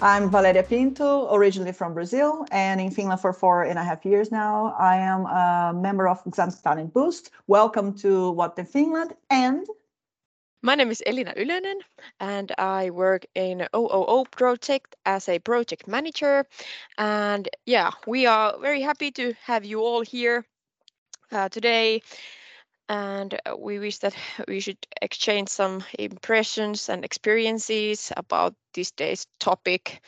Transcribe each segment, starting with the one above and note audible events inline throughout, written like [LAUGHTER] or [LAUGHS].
I'm Valeria Pinto, originally from Brazil and in Finland for four and a half years now. I am a member of Xamk Talent Boost. Welcome to What the Finland and my name is Elina Ylönen and I work in OOO project as a project manager. And yeah, we are very happy to have you all here uh, today. And we wish that [LAUGHS] we should exchange some impressions and experiences about this day's topic,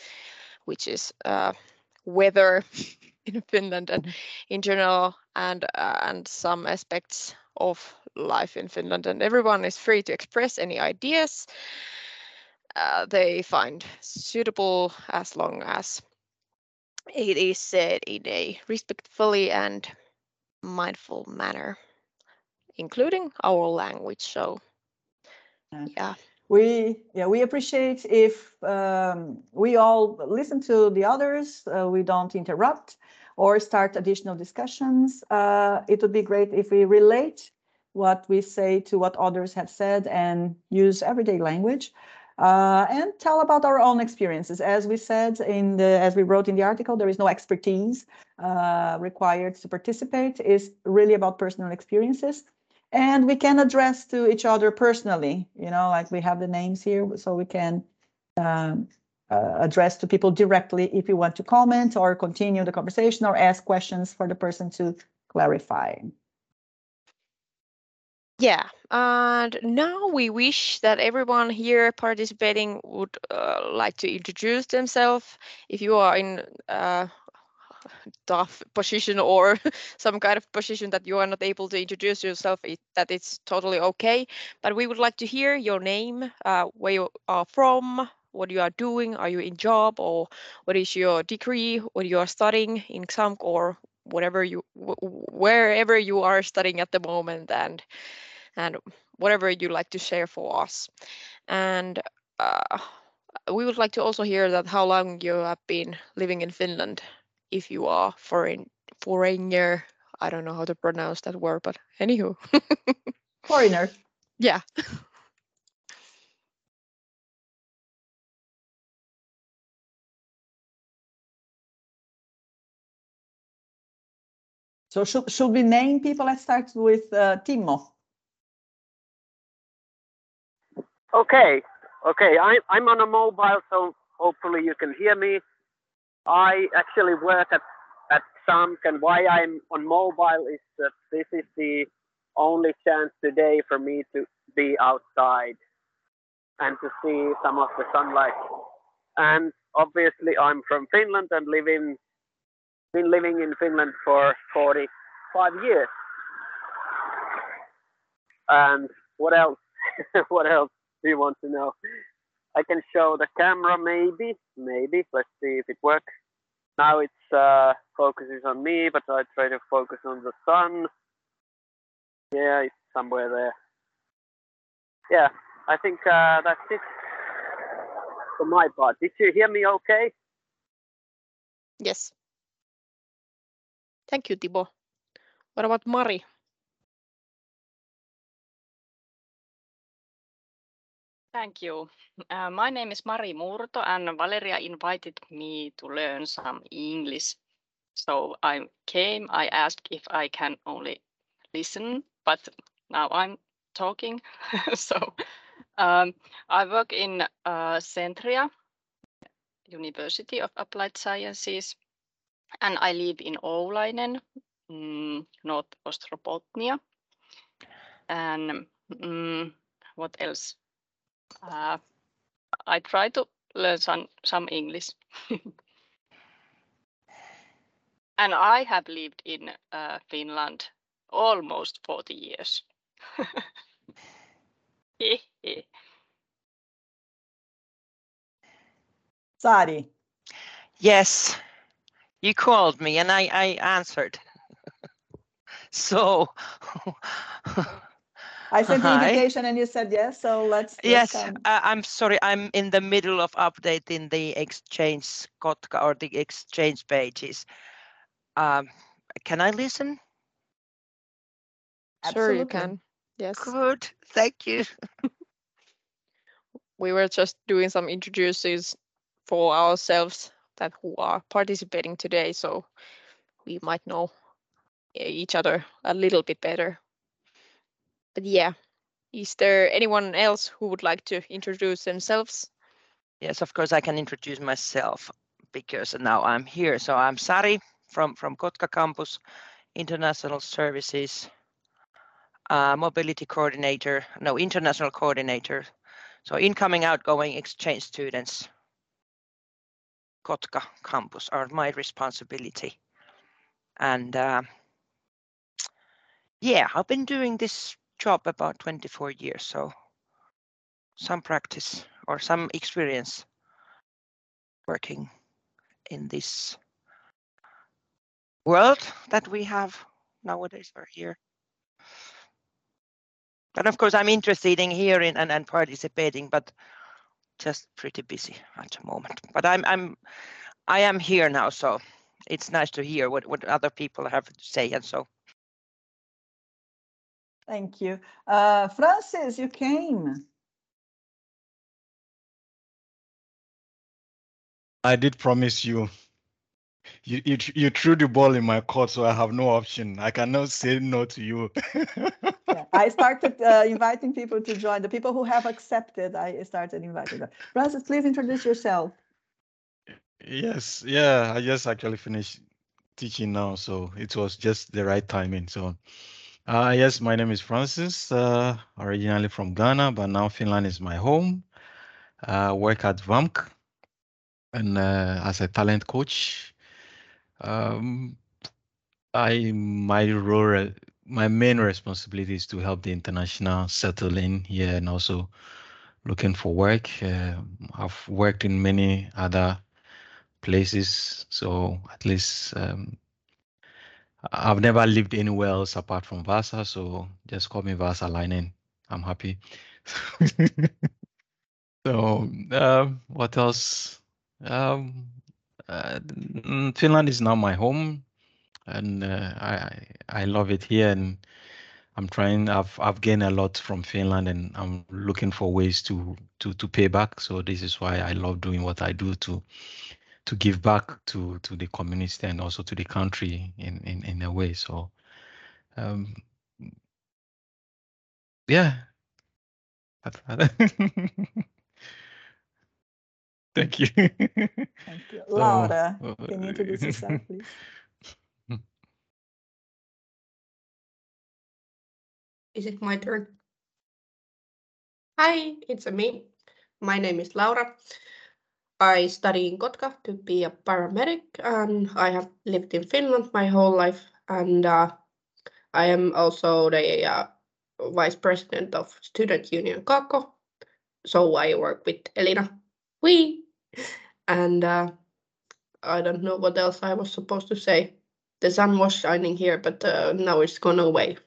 which is uh, weather [LAUGHS] in Finland and in general, and uh, and some aspects of life in Finland, and everyone is free to express any ideas uh, they find suitable as long as it is said in a respectfully and mindful manner, including our language. So, yeah. We yeah we appreciate if um, we all listen to the others. Uh, we don't interrupt or start additional discussions. Uh, it would be great if we relate what we say to what others have said and use everyday language. Uh, and tell about our own experiences. As we said in the, as we wrote in the article, there is no expertise uh, required to participate. It's really about personal experiences, and we can address to each other personally. You know, like we have the names here, so we can um, uh, address to people directly if you want to comment or continue the conversation or ask questions for the person to clarify. Yeah, and now we wish that everyone here participating would uh, like to introduce themselves. If you are in uh, tough position or [LAUGHS] some kind of position that you are not able to introduce yourself, it, that it's totally okay. But we would like to hear your name, uh, where you are from, what you are doing, are you in job, or what is your degree, what you are studying in Xamk, or whatever you, wherever you are studying at the moment, and and whatever you like to share for us. And uh, we would like to also hear that how long you have been living in Finland, if you are foreign foreigner. I don't know how to pronounce that word, but anywho. [LAUGHS] Foreigner. Yeah. So should, should we name people? Let's start with uh, Timo. Okay, okay. I, I'm on a mobile, so hopefully you can hear me. I actually work at at Xamk, and why I'm on mobile is that this is the only chance today for me to be outside and to see some of the sunlight. And obviously, I'm from Finland and living been living in Finland for 45 years. And what else? [LAUGHS] what else? do you want to know? I can show the camera maybe, maybe. Let's see if it works. Now it's uh, focuses on me, but I try to focus on the sun. Yeah, it's somewhere there. Yeah, I think uh, that's it for my part. Did you hear me okay? Yes. Thank you, Timo. What about Mari? Thank you. Uh, my name is Mari Murto, and Valeria invited me to learn some English. So I came, I asked if I can only listen, but now I'm talking. [LAUGHS] so um, I work in uh, Centria, University of Applied Sciences, and I live in Oulainen, mm, North Ostrobothnia. And mm, what else? Uh, I try to learn some, some English. [LAUGHS] and I have lived in uh, Finland almost 40 years. [LAUGHS] Sari. Yes, you called me and I, I answered. [LAUGHS] so I sent the invitation and you said yes. So let's. Yes, uh, I'm sorry. I'm in the middle of updating the exchange Kotka or the exchange pages. Um, can I listen? Absolutely. Sure, you can. Yes. Good, thank you. [LAUGHS] [LAUGHS] We were just doing some introductions for ourselves that who are participating today, so we might know e- each other a little bit better. But yeah, is there anyone else who would like to introduce themselves? Yes, of course, I can introduce myself because now I'm here. So I'm Sari from, from Kotka campus, International Services, uh, Mobility Coordinator, no, International Coordinator. So incoming, outgoing exchange students, Kotka campus are my responsibility. And uh, yeah, I've been doing this job about 24 years, so some practice or some experience working in this world that we have nowadays or here. And of course, I'm interested in hearing and, and participating, but just pretty busy at the moment. But I'm I'm I am here now, so it's nice to hear what, what other people have to say and so Thank you. Uh, Francis, you came. I did promise you. You, you you threw the ball in my court, so I have no option. I cannot say no to you. Yeah, I started uh, inviting people to join. The people who have accepted, I started inviting them. Francis, please introduce yourself. yes, yeah, I just actually finished teaching now, so it was just the right timing. So, uh, yes, my name is Francis, uh, originally from Ghana, but now Finland is my home. Uh, work at VAMK and uh, as a talent coach. Um, I my role, my main responsibility is to help the international settle in here and also looking for work. Uh, I've worked in many other places, so at least um, I've never lived anywhere else apart from Vasa. So just call me Vasa Linen. I'm happy. [LAUGHS] so um, what else? Um, uh, mm, Finland is now my home, and uh, I I love it here. And I'm trying. I've I've gained a lot from Finland, and I'm looking for ways to to to pay back. So this is why I love doing what I do to to give back to to the community and also to the country in in in a way. So um, yeah. [LAUGHS] Thank you. Thank you. So, Laura, uh, can you introduce yourself, [LAUGHS] please? Is it my turn? Hi, it's me. My name is Laura. I study in Kotka to be a paramedic, and I have lived in Finland my whole life. And uh, I am also the uh, vice president of Student Union Kaakko. So I work with Elina. We and uh, I don't know what else I was supposed to say. The sun was shining here, but uh, now it's gone away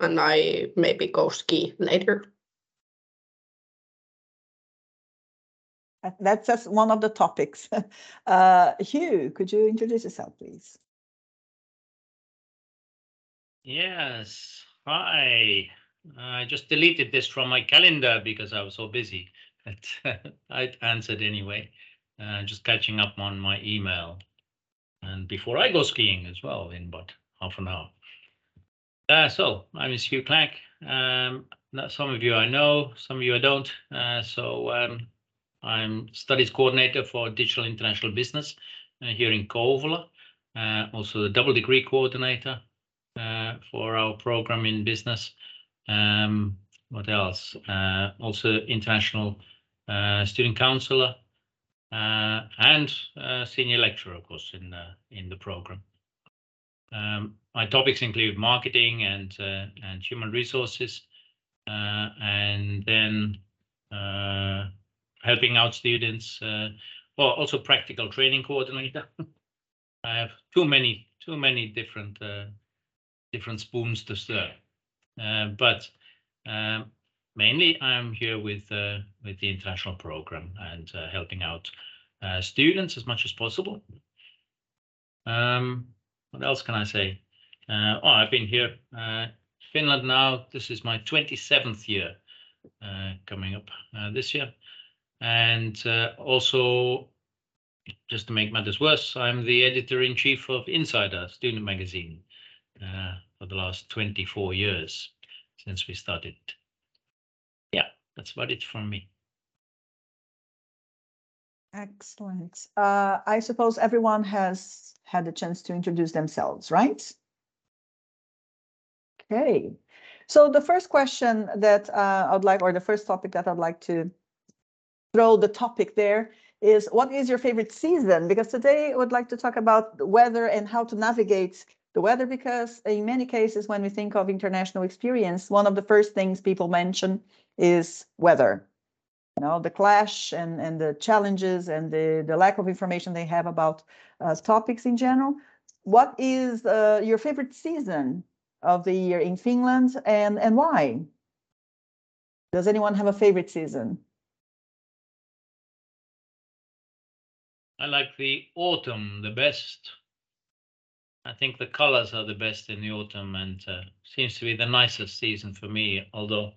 and I maybe go ski later. That's just one of the topics. [LAUGHS] Uh, Hugh, could you introduce yourself, please? Yes. Hi. I just deleted this from my calendar because I was so busy. [LAUGHS] But I answered anyway. Uh, just catching up on my email. And before I go skiing as well in about half an hour. Uh, so is Hugh Clack. Um, some of you I know, some of you I don't. Uh, so um, I'm studies coordinator for digital international business uh, here in Kouvola. Uh, also the double degree coordinator uh, for our program in business. Um, what else? Uh, also international uh, student counselor uh, and senior lecturer, of course, in the in the program. Um, my topics include marketing and and human resources, and then helping out students. Uh, well, also practical training coordinator. [LAUGHS] I have too many too many different uh, different spoons to stir, uh, but um, mainly I'm here with uh, with the international program and uh, helping out uh, students as much as possible. Um, what else can I say? Oh, I've been here Finland now. This is my 27th year coming up this year. And uh, also, just to make matters worse, I'm the editor in chief of Insider student magazine uh, for the last 24 years since we started. Yeah, that's about it from me. Excellent. Uh, I suppose everyone has had the chance to introduce themselves, right? Okay. So the first question that uh, I'd like, or the first topic that I'd like to throw the topic there is what is your favorite season? Because today I would like to talk about the weather and how to navigate the weather because in many cases when we think of international experience, one of the first things people mention is weather. You know, the clash and, and the challenges and the, the lack of information they have about uh, topics in general. What is uh, your favorite season of the year in Finland and, and why? Does anyone have a favorite season? I like the autumn the best. I think the colors are the best in the autumn and uh, seems to be the nicest season for me, although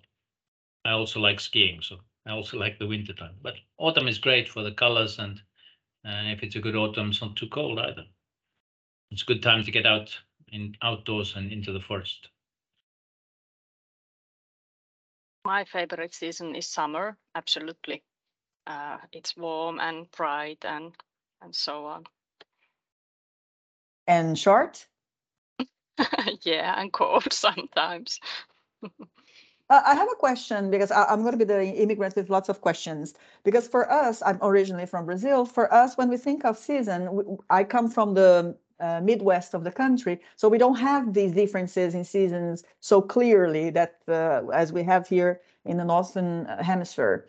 I also like skiing, so I also [LAUGHS] like the winter time. But autumn is great for the colors and uh, if it's a good autumn, it's not too cold either. It's a good time to get out in outdoors and into the forest. My favorite season is summer, absolutely. Uh, it's warm and bright and and so on. [LAUGHS] And short? yeah, and cold [LAUGHS] sometimes. Uh, I have a question because I, am going to be the immigrant with lots of questions. Because for us, I'm originally from Brazil. For us, when we think of season, I come from the uh, Midwest of the country, so we don't have these differences in seasons so clearly that uh, as we have here in the Northern Hemisphere.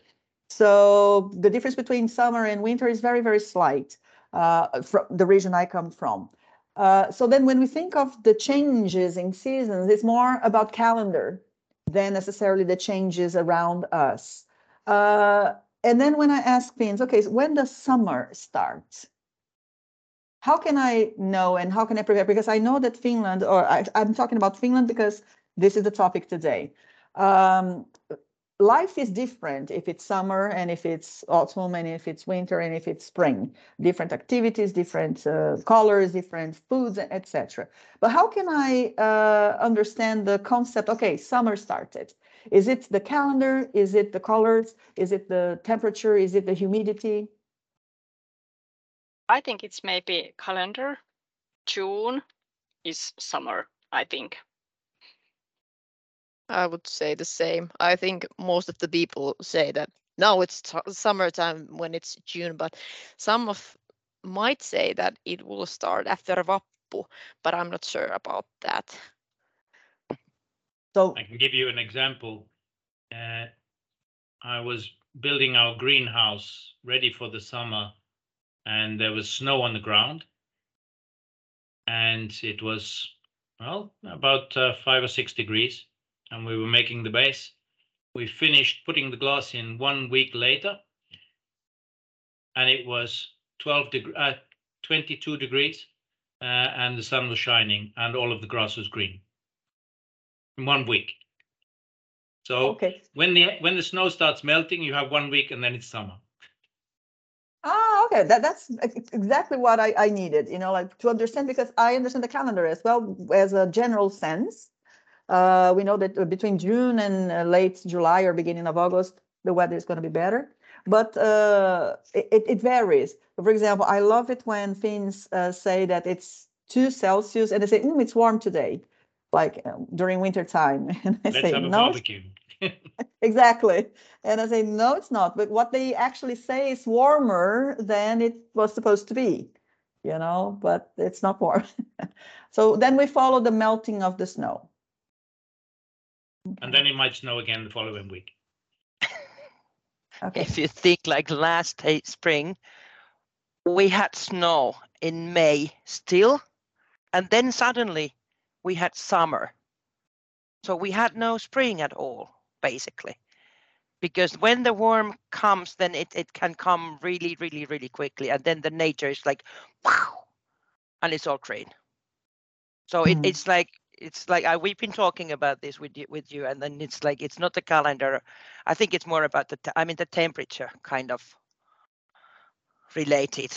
So the difference between summer and winter is very, very slight uh, from the region I come from. Uh, so then when we think of the changes in seasons, it's more about calendar than necessarily the changes around us. Uh, and then when I ask Finns, okay, so when does summer start? How can I know and how can I prepare? Because I know that Finland, or I, am talking about Finland because this is the topic today. Um, life is different if it's summer and if it's autumn and if it's winter and if it's spring. Different activities different uh, colors different foods etc but how can i uh, understand the concept okay summer started? Is it the calendar? Is it the colors? Is it the temperature? Is it the humidity? I think it's maybe calendar. June is summer i think I would say the same. I think most of the people say that now it's summertime when it's June, but some of might say that it will start after Vappu, but I'm not sure about that. So I can give you an example. Uh, I was building our greenhouse ready for the summer, and there was snow on the ground, and it was well about uh, five or six degrees and we were making the base. We finished putting the glass in one week later, and it was 12 deg uh, 22 degrees, uh, and the sun was shining, and all of the grass was green in one week. So okay. when the when the snow starts melting, you have one week, and then it's summer. Ah, okay. That that's exactly what I, I needed, you know, like to understand because I understand the calendar as well as a general sense. Uh, we know that uh, between June and uh, late July or beginning of August, the weather is going to be better. But uh, it, it, varies. For example, I love it when Finns uh, say that it's two Celsius and they say, mm, it's warm today, like um, during winter time. [LAUGHS] And I Let's say, have a no. [LAUGHS] [LAUGHS] exactly. And I say, no, it's not. But what they actually say is warmer than it was supposed to be, you know, but it's not warm. so then we follow the melting of the snow and then it might snow again the following week. okay. [LAUGHS] If you think like last spring, we had snow in May still, and then suddenly we had summer. So we had no spring at all, basically. Because when the warm comes, then it, it can come really, really, really quickly. And then the nature is like, wow, and it's all green. So mm. it, it's like it's like I, we've been talking about this with you with you and then it's like it's not the calendar i think it's more about the i mean the temperature kind of related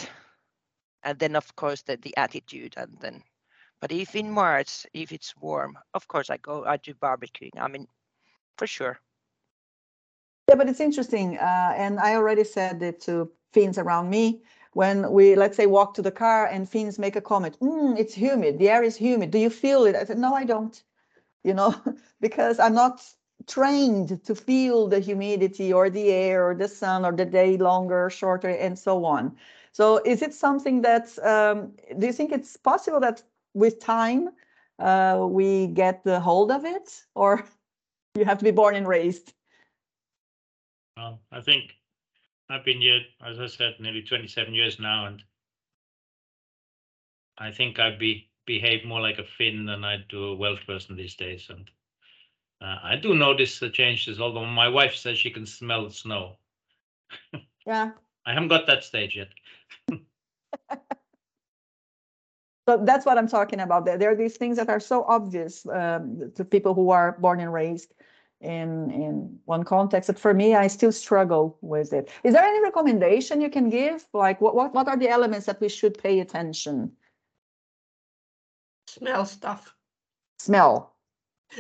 and then of course the, the attitude and then but if in march if it's warm of course i go i do barbecuing i mean for sure Yeah, but it's interesting, uh, and I already said it to Finns around me. When we, let's say, walk to the car and Finns make a comment, "Mm, it's humid, the air is humid. Do you feel it? I said, no, I don't. You know, [LAUGHS] because I'm not trained to feel the humidity or the air or the sun or the day longer, shorter, and so on. So is it something that, um, do you think it's possible that with time, uh, we get the hold of it? Or [LAUGHS] you have to be born and raised? Um, I think I've been here, as I said, nearly 27 years now, and I think I'd be behave more like a Finn than I do a Welsh person these days. And uh, I do notice the changes, although my wife says she can smell the snow. Yeah. [LAUGHS] I haven't got that stage yet. [LAUGHS] So that's what I'm talking about. There, there are these things that are so obvious um, to people who are born and raised in in one context. But for me, I still struggle with it. Is there any recommendation you can give? Like, what what what are the elements that we should pay attention? Smell stuff. Smell.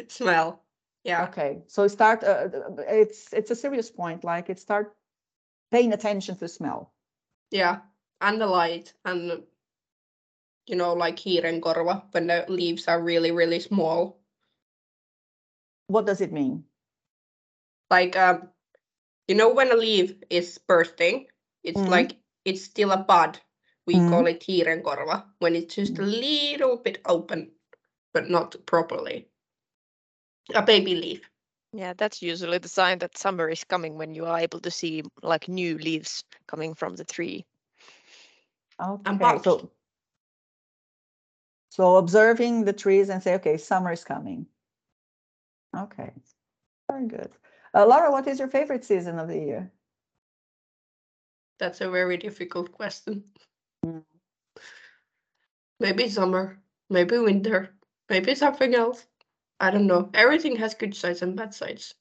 Smell. Yeah. Okay. So start. Uh, it's it's a serious point. Like, it start paying attention to smell. Yeah. And the light and you know, like hiirenkorva when the leaves are really, really small. What does it mean? Like um you know when a leaf is bursting, it's Mhm. like it's still a bud. We Mhm. call it hiirenkorva when it's just a little bit open, but not properly. A baby leaf. Yeah, that's usually the sign that summer is coming when you are able to see like new leaves coming from the tree. Okay. bugs. So so observing the trees and say, okay, summer is coming. Okay. Very good. Uh, Laura, what is your favorite season of the year? That's a very difficult question. Mm. Maybe summer, maybe winter, maybe something else. I don't know. Everything has good sides and bad sides.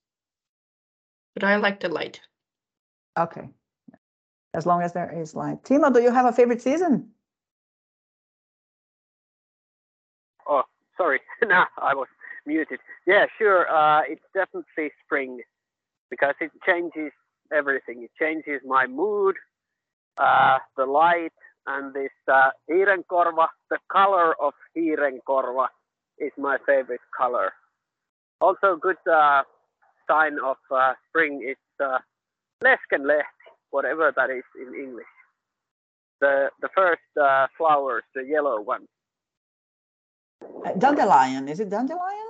But I like the light. Okay. As long as there is light. Timo, do you have a favorite season? Oh, sorry. [LAUGHS] no, I was muted. Yeah, sure. Uh, it's definitely spring because it changes everything. It changes my mood, uh, the light, and this uh, hiirenkorva. The color of hiirenkorva is my favorite color. Also, good uh, sign of uh, spring is uh, leskenlehti, whatever that is in English. The the first uh, flowers, the yellow ones. Uh, dandelion. Is it dandelion?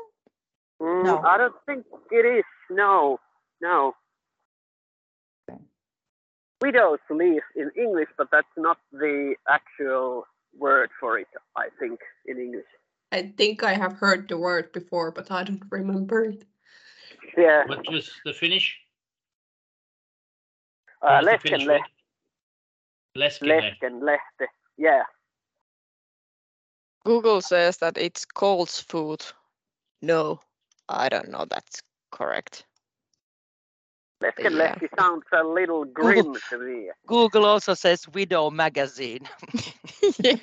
Mm, No. I don't think it is. No, no. Okay. Widow's leaf in English, but that's not the actual word for it, I think, in English. I think I have heard the word before, but I don't remember it. Yeah, What was the Finnish? uh, What was the Finnish word? Leskenlehti. Leskenlehti. Leskenlehti. Yeah, Google says that it's coltsfoot. No, I don't know that's correct. Leskenlehti sounds a little grim to me. google also says widow magazine [LAUGHS] yeah.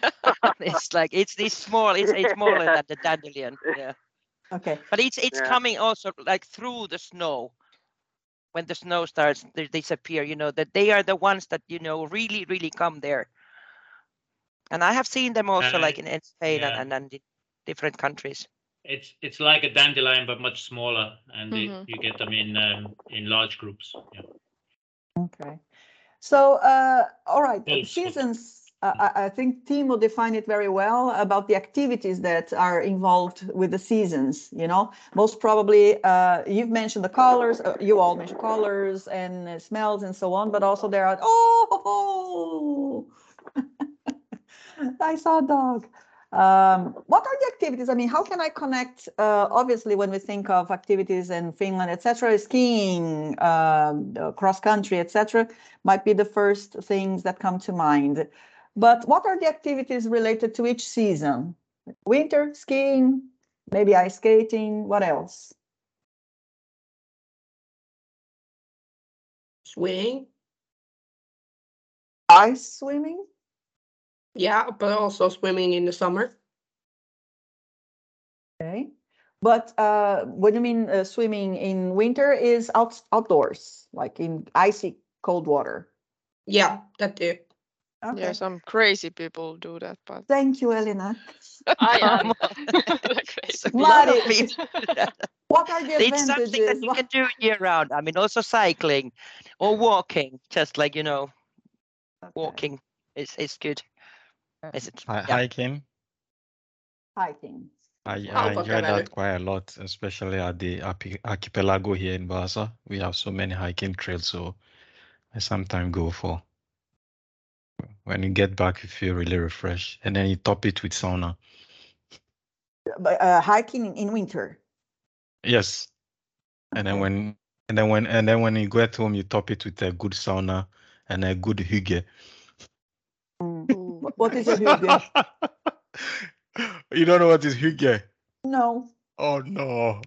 it's like it's this small it's, it's smaller than the dandelion yeah Okay. but it's it's Yeah. coming also like through the snow when the snow starts they disappear you know that they are the ones that you know really really come there and i have seen them also like Uh, in, in spain yeah. and, and, and in different countries It's it's like a dandelion, but much smaller, and it- Mhm. you get them in um, in large groups. Yeah. Okay. So, uh, all right, seasons, uh, I, think Timo defined it very well about the activities that are involved with the seasons, you know. Most probably, uh, you've mentioned the colors, uh, you all mentioned colors and uh, smells and so on, but also there are, oh, [LAUGHS] I saw a dog. Um, what are the activities? I mean, how can I connect? Uh, obviously, when we think of activities in Finland, etc., skiing, um, uh, cross country, etc., might be the first things that come to mind. But what are the activities related to each season? Winter skiing, Maybe ice skating, what else? Swimming. Ice swimming? Yeah, but also swimming in the summer. Okay. But uh, what do you mean uh, swimming in winter is out outdoors, like in icy cold water? Yeah, that too. Okay. Yeah, some crazy people do that, but Thank you, Elena. I am. So a of people. What are the It's something that you What- can do year round. I mean, also cycling or walking, just like, you know, Okay. walking is, is good. Is it? Hi- Yeah. Hiking. Hiking. I, How I about enjoy that quite a lot, especially at the archipelago here in Vaasa. We have so many hiking trails, so I sometimes go for. When you get back, you feel really refreshed, and then you top it with sauna. But uh, hiking in- in winter. Yes, and then when and then when and then when you get home, you top it with a good sauna and a good hygge. Mm. Ooh, [LAUGHS] Wh- What is a hygge? you don't know what is hygge? No. Oh no,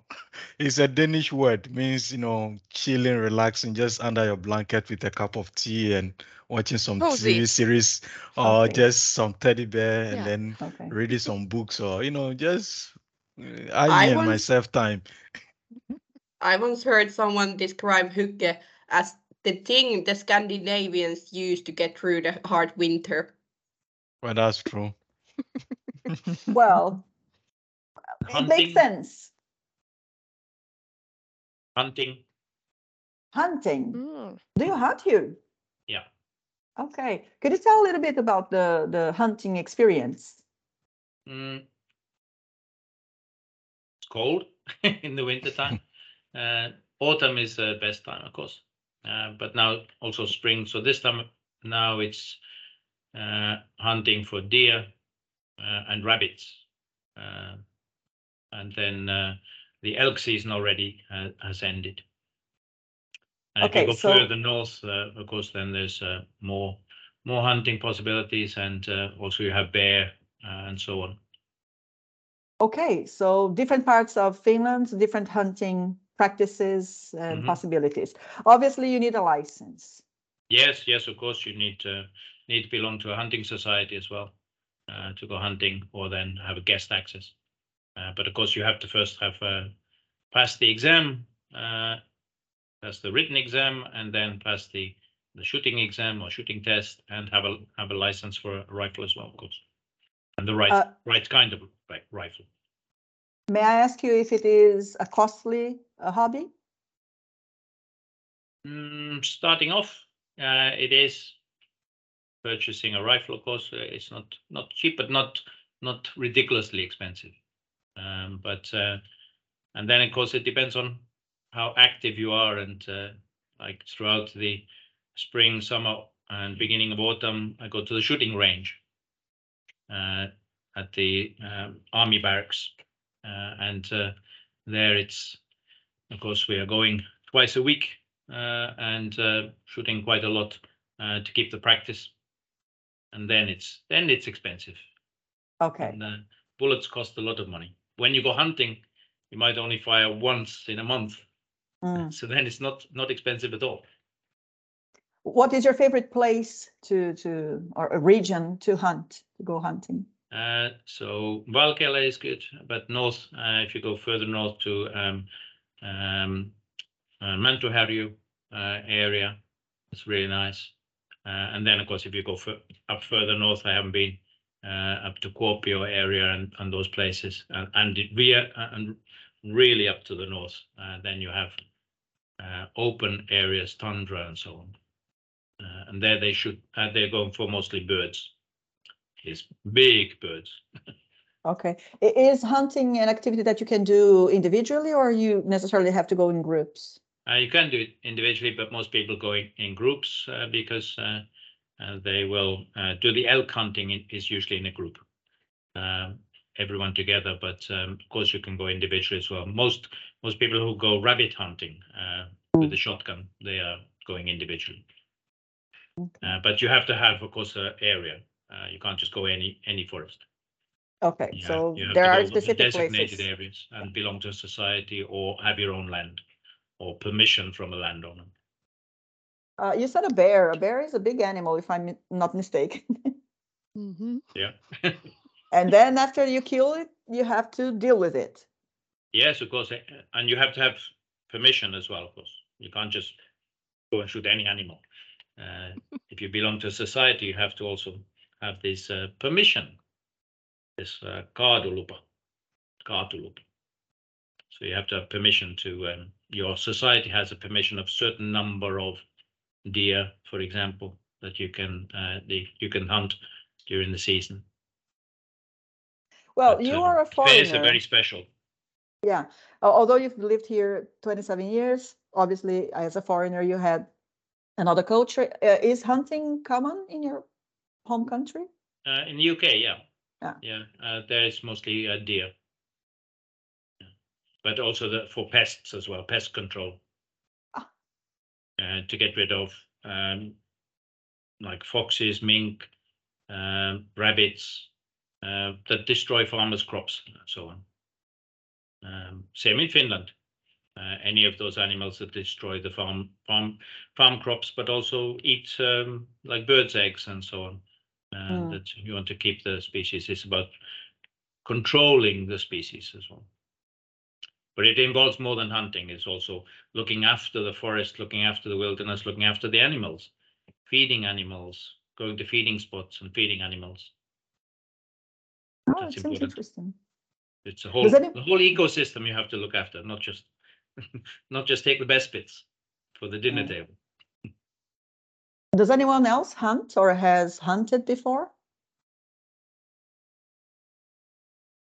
it's a Danish word. Means you know chilling, relaxing, just under your blanket with a cup of tea and watching some Cozy. TV series or Okay. just some teddy bear and Yeah. then Okay. reading some books or you know just uh, I I and once- myself time. I once heard someone describe hygge as the thing the Scandinavians use to get through the hard winter. Well, that's true. [LAUGHS] Well, it makes sense. Hunting. Hunting. Mm. Do you hunt here? Yeah. Okay. Could you tell a little bit about the the hunting experience? Mm. It's cold [LAUGHS] in the winter time. [LAUGHS] uh, autumn is the best time, of course. Uh, but now also spring. So this time now it's hunting for deer uh, and rabbits. Uh, and then uh, the elk season already uh, has ended. And if you go so- further north, uh, of course, then there's uh, more more hunting possibilities, and uh, also you have bear uh, and so on. Okay, so different parts of Finland, different hunting practices and Mhm. possibilities. Obviously, you need a license. Yes, yes, of course, you need to need to belong to a hunting society as well uh, to go hunting, or then have a guest access. Uh, but of course, you have to first have uh, passed the exam, uh, pass the written exam, and then pass the the shooting exam or shooting test, and have a have a license for a rifle as well, of course, and the right Uh, right kind of rifle. May I ask you if it is a costly uh, hobby? Mm, starting off, uh, it is purchasing a rifle. Of course, uh, it's not not cheap, but not not ridiculously expensive. Um, but uh, and then of course it depends on how active you are, and uh, like throughout the spring, summer, and beginning of autumn, I go to the shooting range uh, at the um, army barracks, uh, and uh, there it's of course we are going twice a week and shooting quite a lot to keep the practice. And then it's then it's expensive. Okay, And uh, bullets cost a lot of money. When you go hunting, you might only fire once in a month, Mm. [LAUGHS] so then it's not not expensive at all. What is your favorite place to to or a region to hunt to go hunting? Uh, so Valkeala is good, but north, uh, if you go further north to um, um, uh, Mäntyharju uh, area, it's really nice. Uh, and then, of course, if you go fur- up further north, I haven't been uh, up to Kuopio area and, and those places, and and are, uh, and really up to the north. Then you have open areas, tundra, and so on. And there they should they're going for mostly birds. It's big birds. [LAUGHS] Okay, is hunting an activity that you can do individually or you necessarily have to go in groups? Uh, you can do it individually, but most people go in, in groups uh, because uh, uh, they will uh, do the elk hunting i- is usually in a group, um, everyone together. But um, of course, you can go individually as well. Most most people who go rabbit hunting uh, with a shotgun, they are going individually. Okay. Uh, but you have to have, of course, an area. Uh, you can't just go any any forest. Okay, You so you have there are specific designated places. areas and belong to a society or have your own land or permission from a landowner. Uh, you said a bear. A bear is a big animal, if I'm not mistaken. Mhm. Yeah. [LAUGHS] And then after you kill it, you have to deal with it. Yes, of course, uh, and you have to have permission as well, of course. You can't just go and shoot any animal. Uh, if you belong to a society, you have to also have this uh, permission, this uh, kaadulupa, kaatulupa. So you have to have permission to, um, your society has a permission of certain number of deer, for example, that you can, uh, the, you can hunt during the season. Well, But, you um, are a Bears foreigner. are very special. Yeah, although you've lived here 27 years, obviously as a foreigner, you had another culture. Uh, is hunting common in your home country? Uh, in the UK, yeah. Yeah. Yeah, uh, there is mostly uh, deer. But also the, for pests as well, pest control. Uh, to get rid of um, like foxes, mink, um, rabbits uh, that destroy farmers' crops and so on. Um, same in Finland. Uh, any of those animals that destroy the farm farm farm crops, but also eat um, like birds' eggs and so on and Mm. that you want to keep the species. It's about controlling the species as well. But it involves more than hunting. It's also looking after the forest, looking after the wilderness, looking after the animals, feeding animals, going to feeding spots and feeding animals. Oh, That's it sounds interesting. It's a whole any- the whole ecosystem you have to look after, not just [LAUGHS] not just take the best bits for the dinner Mm. table. Does anyone else hunt or has hunted before?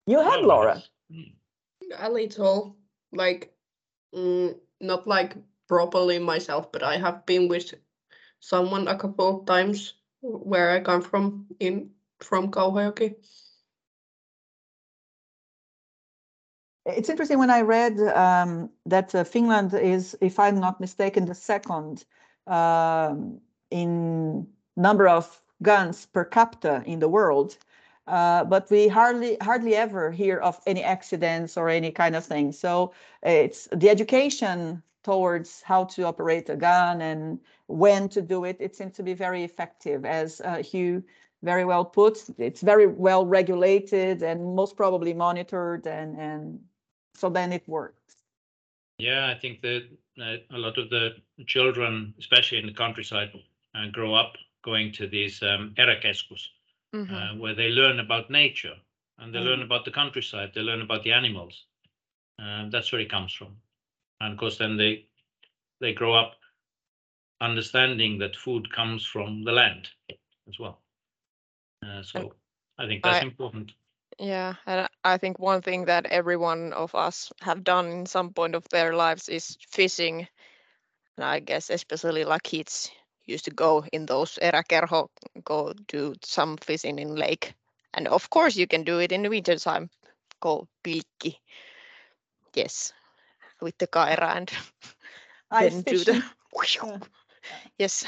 You have, Oh, Laura. Mm. A little, like, mm, not like properly myself, but I have been with someone a couple of times where I come from in from Kauhajoki. It's interesting when I read um, that uh, Finland is, if I'm not mistaken, the second um, in number of guns per capita in the world. Uh, but we hardly hardly ever hear of any accidents or any kind of thing. So it's the education towards how to operate a gun and when to do it. It seems to be very effective, as uh, Hugh very well put. It's very well regulated and most probably monitored, and and so then it works. Yeah, I think that uh, a lot of the children, especially in the countryside, uh, grow up going to these um, eräkeskus, Mhm. uh, where they learn about nature and they learn Mm. about the countryside. They learn about the animals. Um, that's where it comes from, and of course, then they they grow up understanding that food comes from the land as well. Uh, so I think that's I- important. Yeah, and I- I think one thing that every one of us have done in some point of their lives is fishing. And I guess especially like kids used to go in those eräkerho, go do some fishing in lake. And of course you can do it in the winter time, go pilkki. Yes, with the kaira and [LAUGHS] then do the. [LAUGHS] Yeah. yes.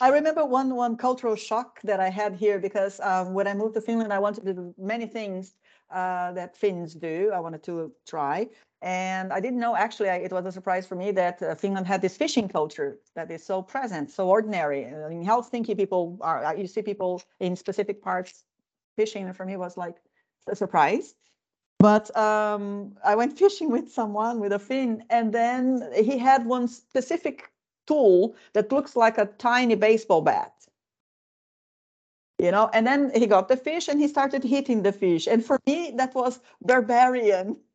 I remember one one cultural shock that I had here because um, when I moved to Finland, I wanted to do many things uh, that Finns do. I wanted to try, and I didn't know actually. I, it was a surprise for me that uh, Finland had this fishing culture that is so present, so ordinary. In Helsinki, people are uh, you see people in specific parts fishing, and for me was like a surprise. But um, I went [LAUGHS] fishing with someone with a Finn, and then he had one specific tool that looks like a tiny baseball bat. You know, and then he got the fish and he started hitting the fish. And for me, that was barbarian. [LAUGHS]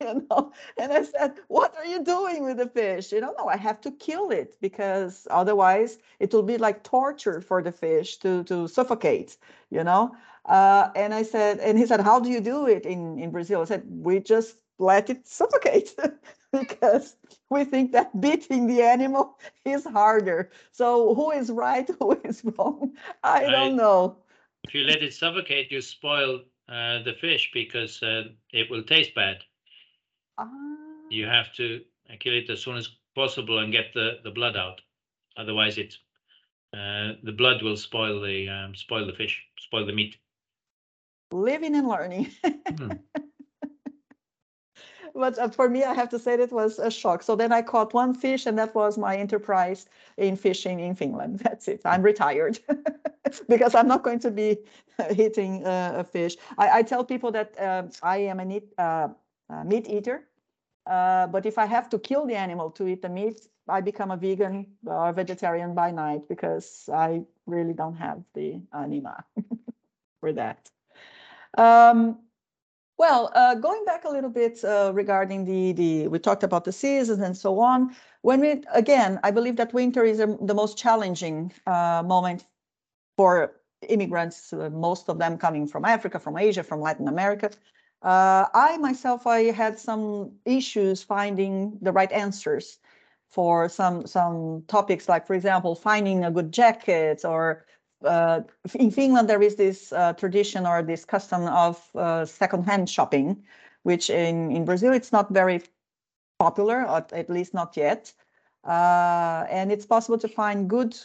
[LAUGHS] you know, and I said, What are you doing with the fish? You know, no, I have to kill it because otherwise it will be like torture for the fish to to suffocate, you know. Uh, and I said, and he said, How do you do it in, in Brazil? I said, We just let it suffocate [LAUGHS] because we think that beating the animal [LAUGHS] is harder. So who is right, who is wrong? I I- don't know. If you let it suffocate, you spoil uh, the fish because uh, it will taste bad. Ah, you have to kill it as soon as possible and get the, the blood out. Otherwise, it uh, the blood will spoil the um, spoil the fish, spoil the meat. living and learning. Hmm. [LAUGHS] but uh, for me, I have to say that was a shock. So then I caught one fish, and that was my enterprise in fishing in Finland. [LAUGHS] That's it. I'm retired [LAUGHS] because I'm not going to be hitting uh, a fish. I, I, tell people that uh, I am a meat, uh, meat eater, uh, but if I have to kill the animal to eat the meat, I become a vegan or vegetarian by night because I really don't have the anima [LAUGHS] for that. Um, well, uh, going back a little bit uh, regarding the, the, we talked about the seasons and so on. When we, again, I believe that winter is a, the most challenging uh, moment for immigrants, uh, most of them coming from Africa, from Asia, from Latin America. Uh, I myself, I had some issues finding the right answers for some some topics, like for example, finding a good jacket or uh, in Finland, there is this uh, tradition or this custom of uh, secondhand shopping, which in, in Brazil, it's not very popular, or at least not yet. Uh, and it's possible to find good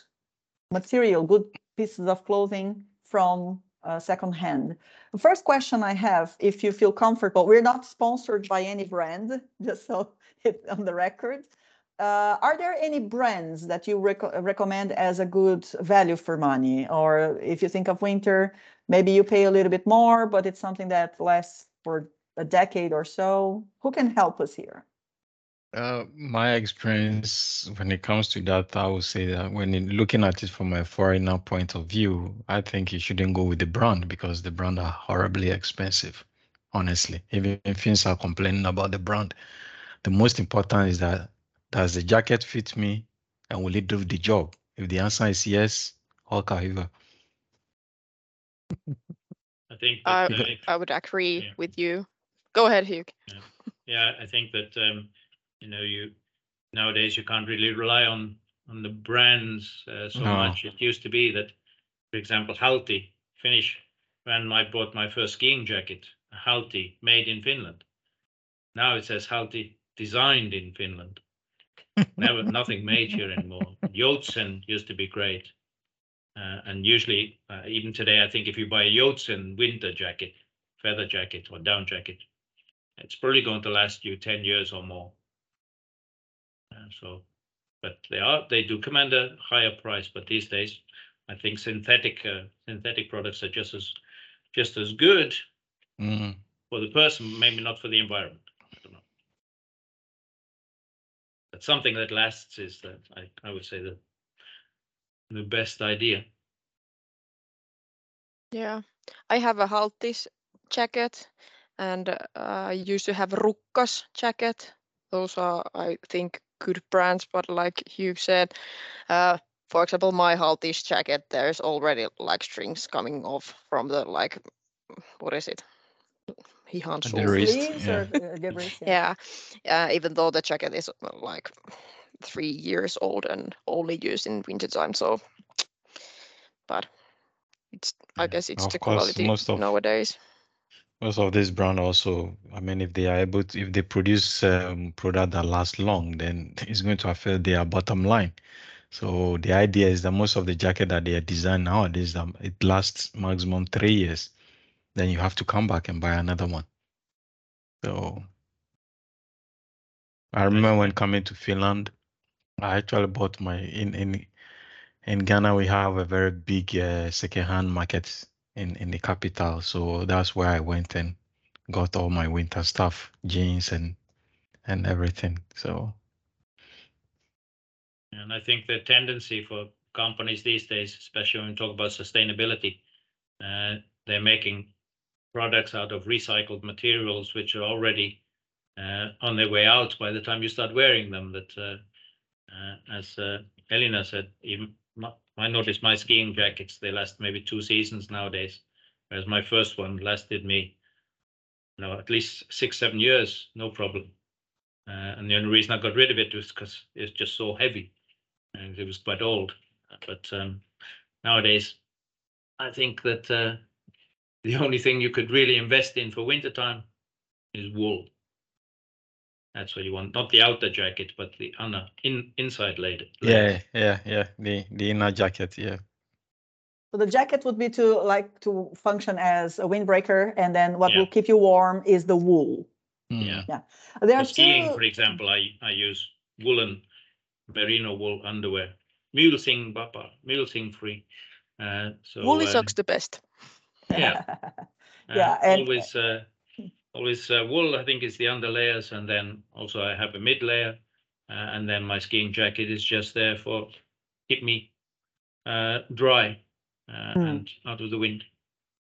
material, good pieces of clothing from uh, secondhand. The first question I have, if you feel comfortable, we're not sponsored by any brand, [LAUGHS] just so [LAUGHS] it's on the record. Uh, are there any brands that you rec recommend as a good value for money? Or if you think of winter, maybe you pay a little bit more, but it's something that lasts for a decade or so. Who can help us here? Uh, my experience when it comes to that, I would say that when looking at it from a foreigner point of view, I think you shouldn't go with the brand because the brand are horribly expensive. Honestly, even if Finns are complaining about the brand, the most important is that does the jacket fit me and will it do the job? If the answer is yes, Holka [LAUGHS] I think that, uh, I would agree yeah. with you. Go ahead, Hugh. Yeah. yeah, I think that um, you know you nowadays you can't really rely on on the brands uh, so no. much. It used to be that, for example, Halti Finnish when I bought my first skiing jacket, Halti made in Finland. Now it says Halti designed in Finland. [LAUGHS] Never, nothing made here anymore. Joutsen used to be great. Uh, and usually, uh, even today, I think if you buy a Joutsen winter jacket, feather jacket or down jacket, it's probably going to last you 10 years or more. So, but they are, they do command a higher price, but these days, I think synthetic, uh, synthetic products are just as, just as good mm. for the person, maybe not for the environment. But something that lasts is that I, I would say the the best idea. Yeah, I have a Haltis jacket and uh, I used to have Rukkas jacket. Those are, I think, good brands, but like you said, uh, for example, my Haltis jacket, there's already like strings coming off from the like, what is it? Ihan yeah. Uh, yeah, yeah. even though the jacket is uh, like three years old and only used in winter time, so but it's I guess it's of the course, quality most of, nowadays. Most of this brand also, I mean, if they are able to, if they produce um, product that lasts long, then [LAUGHS] it's going to affect their bottom line. So the idea is that most of the jacket that they are designed nowadays, um, it lasts maximum three years then you have to come back and buy another one. So I remember when coming to Finland, I actually bought my in in in Ghana. We have a very big uh, second-hand market in in the capital, so that's where I went and got all my winter stuff, jeans and and everything. So. And I think the tendency for companies these days, especially when we talk about sustainability, uh, they're making products out of recycled materials, which are already uh, on their way out by the time you start wearing them. That, uh, uh, as uh, Elina said, even I noticed my skiing jackets, they last maybe two seasons nowadays, whereas my first one lasted me, you know, at least six, seven years, no problem. Uh, and the only reason I got rid of it was because it's just so heavy and it was quite old. But um, nowadays, I think that uh, the only thing you could really invest in for wintertime is wool. That's what you want, not the outer jacket, but the inner in inside layer. Yeah, yeah, yeah. The the inner jacket, yeah. So the jacket would be to like to function as a windbreaker, and then what Yeah. will keep you warm is the wool. Yeah. Yeah. There For are skiing, two. for example, I, I use woolen merino wool underwear. Mulesing Papa, mulesing free. Uh, so Woolly uh, socks the best. yeah. [LAUGHS] uh, Yeah, and- always uh, always uh, wool. I think is the under layers, and then also I have a mid layer, uh, and then my skiing jacket is just there for keep me uh, dry uh, Mm. and out of the wind.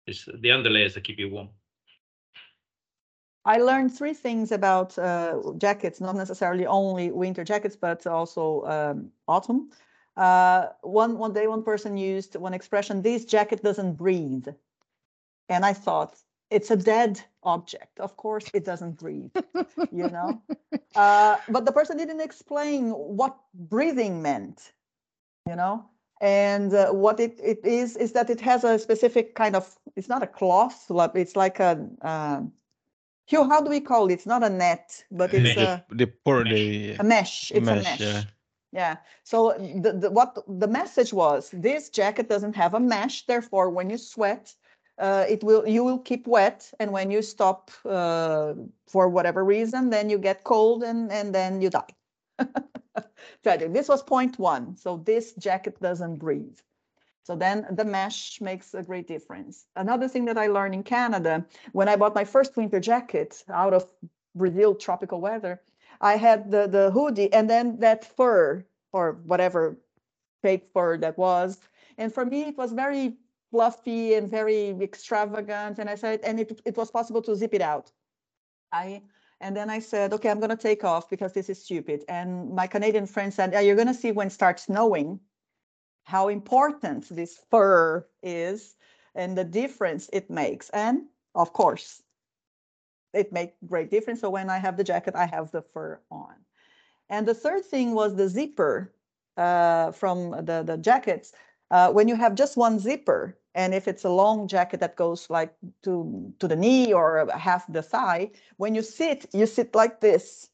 It's the under layers that keep you warm. I learned three things about uh, jackets, not necessarily only winter jackets, but also um, autumn. Uh, one one day, one person used one expression: "This jacket doesn't breathe," and I thought it's a dead object. Of course, it doesn't breathe. you know, [LAUGHS] uh, but the person didn't explain what breathing meant. You know, and uh, what it, it is is that it has a specific kind of. It's not a cloth, it's like a. Um, Hugh, how do we call it? It's not a net, but it's the, a, the pour the a mesh. It's a mesh. yeah. Yeah. So the, the what the message was: this jacket doesn't have a mesh, therefore, when you sweat, uh, it will you will keep wet, and when you stop uh, for whatever reason, then you get cold and and then you die. [LAUGHS] Tragic. This was point one. So this jacket doesn't breathe. So then the mesh makes a great difference. Another thing that I learned in Canada, when I bought my first winter jacket out of Brazil tropical weather, I had the, the hoodie and then that fur or whatever fake fur that was. And for me, it was very fluffy and very extravagant. And I said, and it, it was possible to zip it out. I and then I said, okay, I'm to take off because this is stupid. And my Canadian friend said, yeah, you're to see when it starts snowing how important this fur is and the difference it makes. And of course, it makes great difference. So when I have the jacket, I have the fur on. And the third thing was the zipper uh, from the, the jackets. Uh, when you have just one zipper, and if it's a long jacket that goes like to, to the knee or half the thigh, when you sit, you sit like this,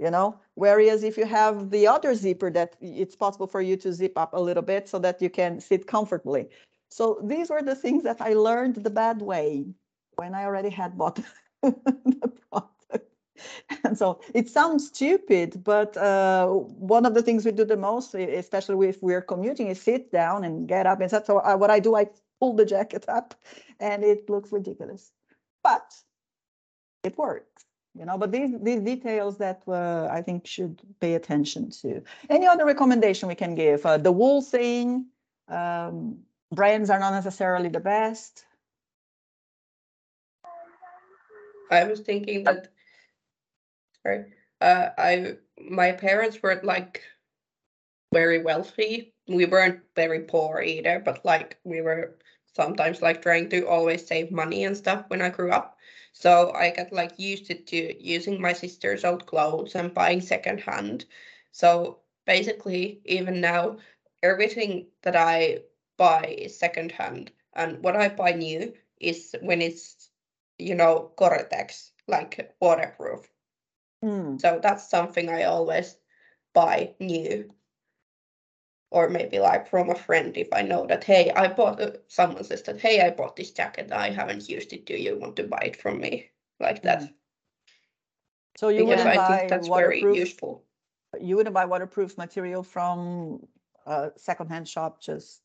you know? Whereas if you have the other zipper that it's possible for you to zip up a little bit so that you can sit comfortably. So these were the things that i learned the bad way when i already had bought [LAUGHS] the product and [LAUGHS] so it sounds stupid but uh, one of the things we do the most especially if we're commuting is sit down and get up. And so, uh, what i do i pull the jacket [LAUGHS] up and it looks ridiculous. But it works you know but these these details that uh, i think should pay attention to. Any other recommendation we can give? Uh, the wool thing um, brands are not necessarily the best. I was thinking that Uh I my parents weren't like very wealthy. We weren't very poor either, but like we were sometimes like trying to always save money and stuff when I grew up. So I got like used to, to using my sister's old clothes and buying secondhand. So basically, even now, everything that I buy is secondhand, and what I buy new is when it's you know Gore-Tex, like waterproof. Hmm. So that's something I always buy new. Or maybe like from a friend if I know that, hey, I bought, uh, someone says that, hey, I bought this jacket, I haven't used it. Do you want to buy it from me? Like that. so you Because wouldn't I buy think that's very waterproof useful. you wouldn't buy waterproof material from a secondhand shop just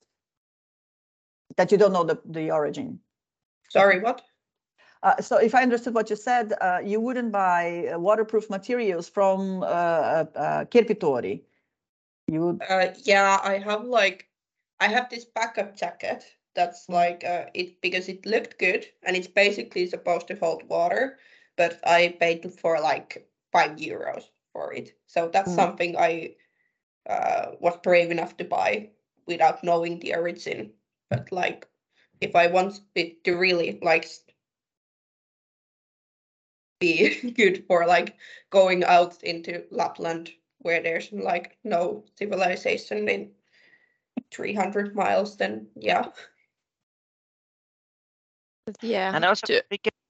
that you don't know the, the origin Sorry, what? Uh, so if I understood what you said, uh, you wouldn't buy uh, waterproof materials from uh, uh, Kirpitori. You would, Uh, yeah, I have like, I have this backup jacket that's like, uh, it because it looked good and it's basically supposed to hold water, but I paid for like five euros for it. So that's Mm. something I uh, was brave enough to buy without knowing the origin. But like, if I want it to really like be [LAUGHS] good for like going out into Lapland where there's like no civilization in 300 miles, then yeah. Yeah. And also, to-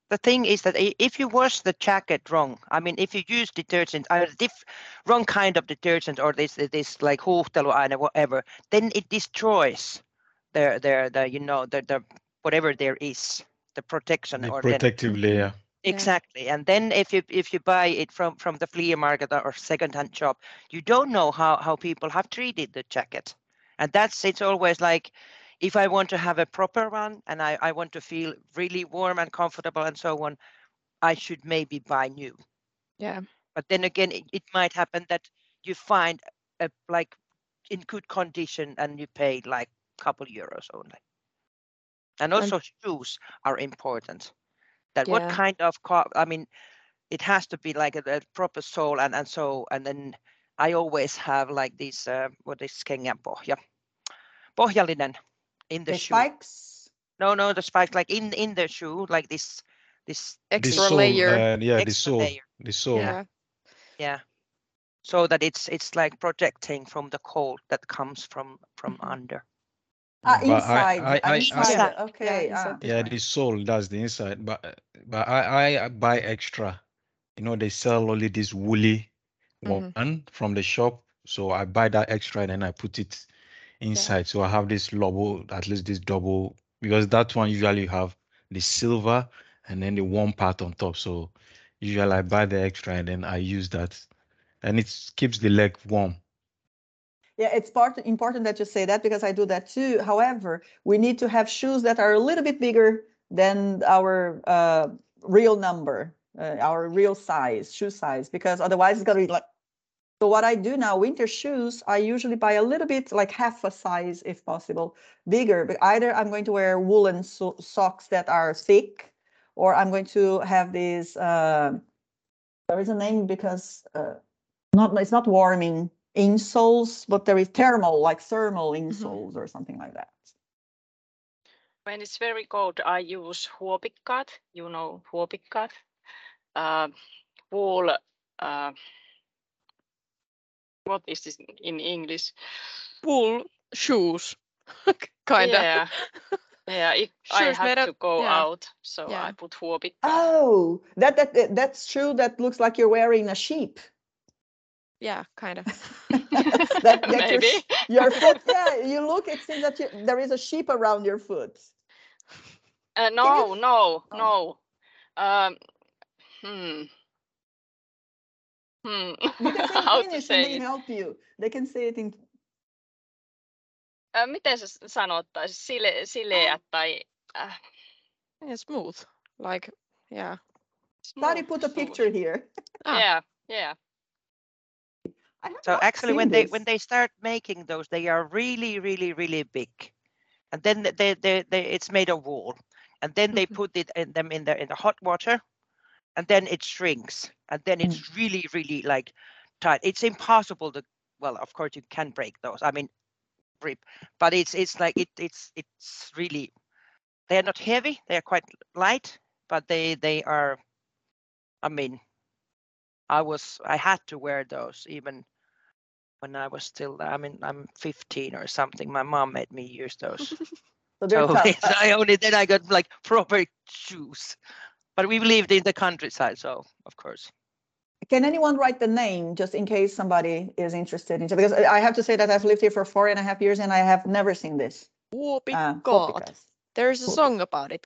the thing is that if you wash the jacket wrong, I mean, if you use detergent, either diff, wrong kind of detergent or this this like huuhteluaine, whatever, then it destroys their their the you know the the whatever there is the protection The or then- protective layer. Exactly and then if you if you buy it from from the flea market or- second-hand shop you don't know how how people have treated the jacket. And that's it's always like if i want to have a proper one and i i want to feel really warm and comfortable and so on i should maybe buy new. Yeah. but then again it, it might happen that you find a like in good condition and you pay like a couple euros only. And And- also shoes are important that what kind of car i mean it has to be like a, a proper sole and and so and then i always have like this uh, what is kengän pohja pohjallinen in the The shoe spikes. no no the spikes like in in the shoe like this this The Extra sole, layer. uh, yeah, the extra sole. layer The sole. yeah. yeah so that it's it's like projecting from the cold that comes from from Mhm. under Ah, inside. I- I- I- inside. Inside, Okay. yeah, ah. inside. Yeah, the sole, that's the inside. But uh, but I, I buy extra. You know, they sell only this woolly one from the shop. So I buy that extra and then I put it inside. So I have this double, at least this double, because that one usually you have the silver and then the warm part on top. So usually I buy the extra and then I use that. And it keeps the leg warm. Yeah, it's part important that you say that because I do that too. However, we need to have shoes that are a little bit bigger than our uh, real number, uh, our real size, shoe size, because otherwise it's gonna be like. So what I do now, winter shoes, I usually buy a little bit, like half a size if possible, bigger. But either I'm going to wear woolen so- socks that are thick, or I'm going to have these. Uh, there is a name because uh, not it's not warming insoles, but there is thermal, like thermal insoles or something like that. When it's very cold, I use huopikkaat. You know huopikkaat. Uh, wool. Uh, what is this in English? Wool shoes. [LAUGHS] kind of. Yeah. Yeah, if [LAUGHS] I have to go yeah. out, so Yeah. I put huopikkaat. Oh, that, that that- that's true. That looks like you're wearing a sheep. Yeah, kind of. [LAUGHS] that, [LAUGHS] that Maybe. sh- your foot. [LAUGHS] Yeah, you look. It seems that you, there is a sheep around your foot. Uh, no, no, Oh. no. Um, hmm. Hmm. You can say How in to Finnish and say they it? help you. They can say it in. Äh, miten se s- sanottaisi? Sile, sileät tai äh, Yeah, smooth. Like, yeah. Sari smooth, put a smooth. picture here. Ah. Yeah, yeah. So actually, when they when they start making those, they are really, really, really big, and then th- they they, they it's made of wool, and then they Mhm. put it in them in the in the hot water, and then it shrinks, and then it's really, really like tight. It's impossible to well, of course you can break those. I mean, rip, but it's it's like it it's it's really they are not heavy. They are quite light, but they they are. I mean, I was I had to wear those even when I was still I mean I'm 15 or something. My mom made me use those. [LAUGHS] so they're so [LAUGHS] I only then I got like proper shoes. But we lived in the countryside, so of course. Can anyone write the name just in case somebody is interested in because I I have to say that I've lived here for four and a half years and I have never seen this. Uh, Whoopikkaat. Huopikkaat. There's a song about it.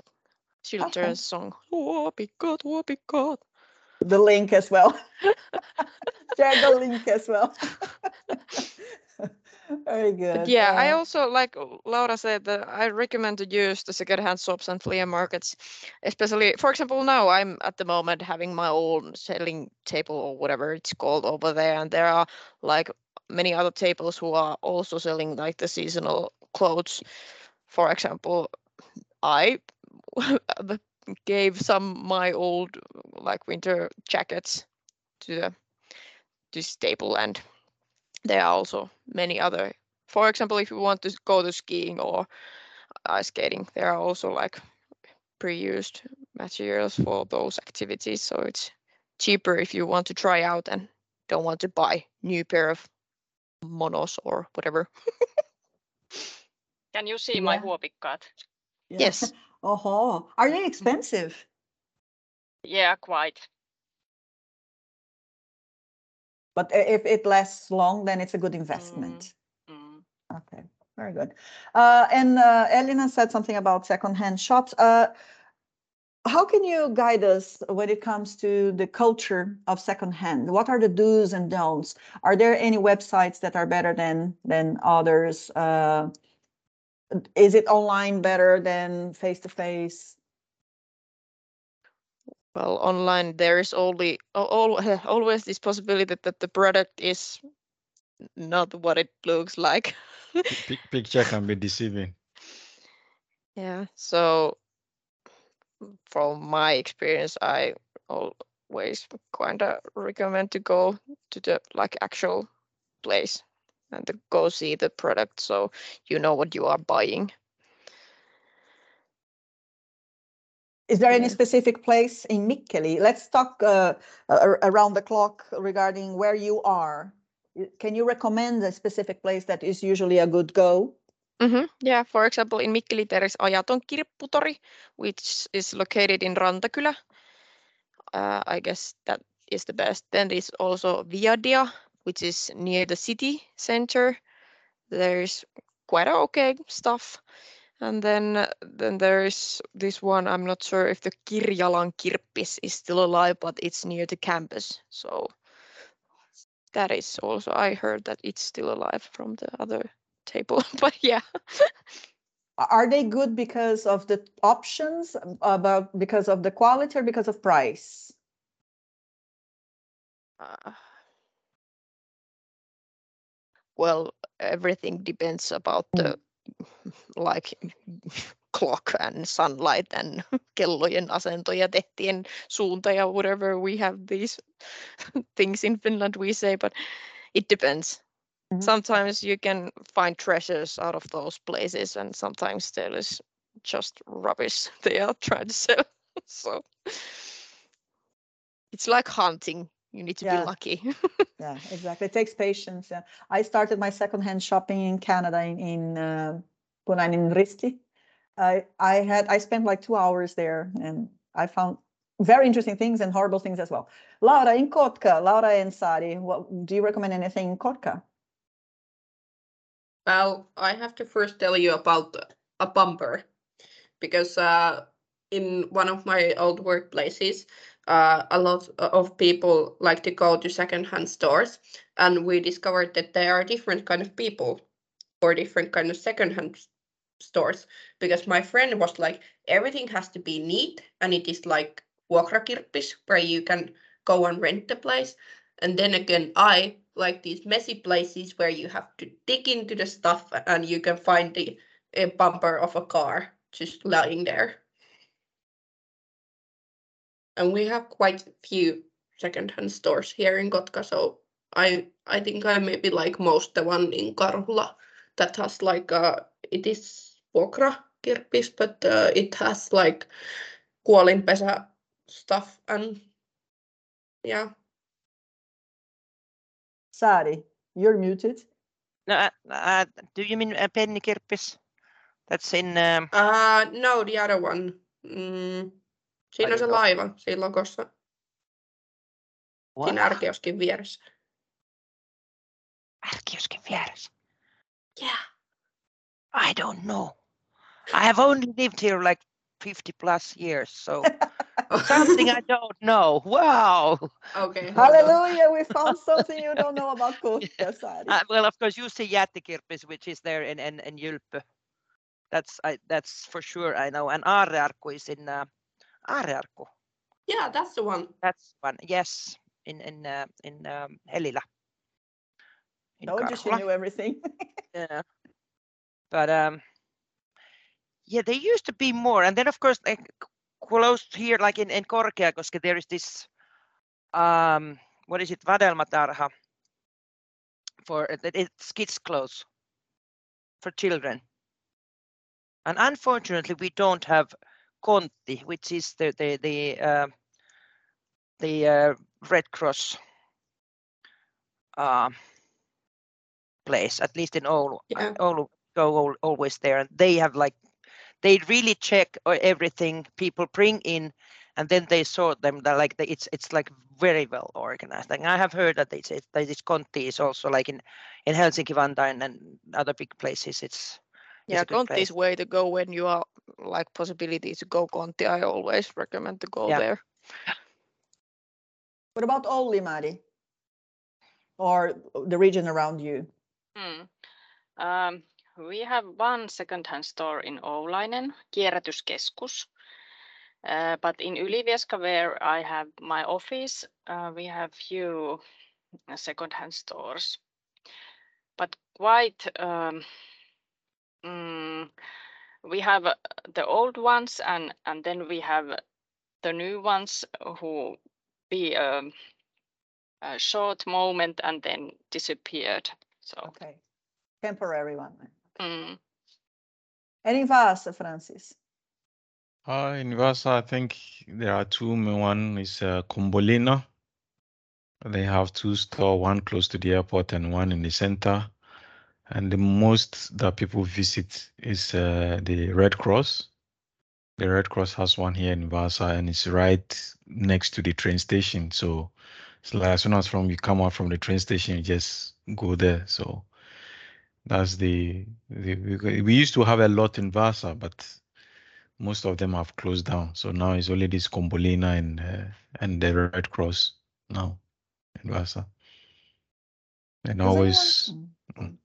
Children's Okay. song. Whoopikkaat, whoopikkaat. The link as well. [LAUGHS] Share the link as well. [LAUGHS] Very good. But yeah, I Uh, also like Laura said that I recommend to use the secondhand shops and flea markets, especially for example now I'm at the moment having my own selling table or whatever it's called over there, and there are like many other tables who are also selling like the seasonal clothes. For example, I [LAUGHS] the- gave some my old like winter jackets to the this table and there are also many other for example if you want to go to skiing or ice skating there are also like pre-used materials for those activities so it's cheaper if you want to try out and don't want to buy new pair of monos or whatever [LAUGHS] Can you see my Yeah. huopikkaat? yeah. yes [LAUGHS] Oh, are they expensive? Yeah, quite. But if it lasts long, then it's a good investment. Mm. Okay. very good. Uh, and uh, Elina said something about secondhand shops. Uh, how can you guide us when it comes to the culture of secondhand? What are the do's and don'ts? Are there any websites that are better than than others? Uh, is it online better than face to face? Well, online there is only al- [LAUGHS] always this possibility that, that the product is not what it looks like. [LAUGHS] Picture can be deceiving. Yeah, so from my experience, I always kind of recommend to go to the like actual place and to go see the product so you know what you are buying. Is there any specific place in Mikkeli? Let's talk uh, around the clock regarding where you are. Can you recommend a specific place that is usually a good go? hmm Yeah, for example, in Mikkeli there is Ajaton kirpputori, which is located in Rantakylä. Uh, I guess that is the best. Then there's also Viadia, which is near the city center. There's quite a okay stuff. And then then there is this one. I'm not sure if the Kirjalan Kirppis is still alive, but it's near the campus. So that is also I heard that it's still alive from the other table. [LAUGHS] but yeah. Are they good because of the options, um, about because of the quality or because of price? Uh, well, everything depends about the [LAUGHS] like [LAUGHS] clock and sunlight and [LAUGHS] kellojen asento ja tehtien suunta ja whatever we have these things in Finland we say, but it depends. Mhm. Sometimes you can find treasures out of those places, and sometimes there is just rubbish they are trying to sell. so it's like hunting. You need to Yeah. be lucky. [LAUGHS] Yeah, exactly. It takes patience. Yeah. I started my secondhand shopping in Canada in, in uh, Punainen Risti. I I had I spent like two hours there and I found very interesting things and horrible things as well. Laura in Kotka, Laura and Sari, what do you recommend anything in Kotka? Well, I have to first tell you about a bumper because uh, in one of my old workplaces, uh, a lot of people like to go to secondhand stores, and we discovered that there are different kind of people for different kind of secondhand stores. Because my friend was like, everything has to be neat, and it is like vuokrakirppis where you can go and rent the place. And then again, I like these messy places where you have to dig into the stuff and you can find the bumper of a car just lying there. And we have quite a few secondhand stores here in Kotka, so I I think I maybe like most the one in Karhula that has like uh it is Vuokra kirpis, but uh, it has like kuolinpesä stuff and yeah. Sari, you're muted. No, uh, uh, do you mean uh, Penny Kirppis? That's in. Um, Uh, no, the other one. Mm, siinä on se laiva siinä logossa, what? siinä ärkioskin vieressä. Ärkiosken vieressä. Yeah. I don't know. I have only lived here like 50 plus years, so [LAUGHS] something I don't know. Wow. Okay. Hallelujah, we found something you don't know about Kotka, Sari. Uh, well, of course, you see Jättikirppis, which is there in in, in Jylppö. That's I, that's for sure I know. And Aarrearkku is in uh, Aarrearkku. Yeah, that's the one. That's one. Yes, in in uh, in um, Helilä. In Told you she knew everything. [LAUGHS] Yeah. But um yeah, there used to be more. And then of course like close here, like in, in Korkeakoski, there is this um what is it, Vadelmatarha for that it's kids clothes for children. And unfortunately we don't have Kontti, which is the the the uh, the uh, Red Cross uh, place, at least in Oulu. Yeah. Oulu go always there, and they have like they really check uh, everything people bring in, and then they sort them. They're like they, it's it's like very well organized. Like I have heard that they say that this Kontti is also like in in Helsinki, Vantaa, and, and other big places. It's Yeah, a good Kontti is way to go when you are like possibility to go Kontti. I always recommend to go Yeah. there. What about Olli, Mari? Or the region around you? Hmm. Um, we have one second-hand store in Oulainen, Kierrätyskeskus. Uh, but in Ylivieska, where I have my office, uh, we have few second-hand stores. But quite, um, mm, we have uh, the old ones and, and then we have the new ones who be um, a short moment and then disappeared. So Okay. Temporary one. mm, And in Vaasa, Francis? Uh, in Vasa, I think there are two. One is uh, Combolina. They have two store, one close to the airport and one in the center. And the most that people visit is uh, the Red Cross. The Red Cross has one here in Vasa and it's right next to the train station. So it's like as soon as from you come out from the train station, you just go there. So that's the, the we, we used to have a lot in Vasa, but most of them have closed down. So now it's only this Combolina and uh, and the Red Cross now in Vasa. And Does anyone- always, Mm.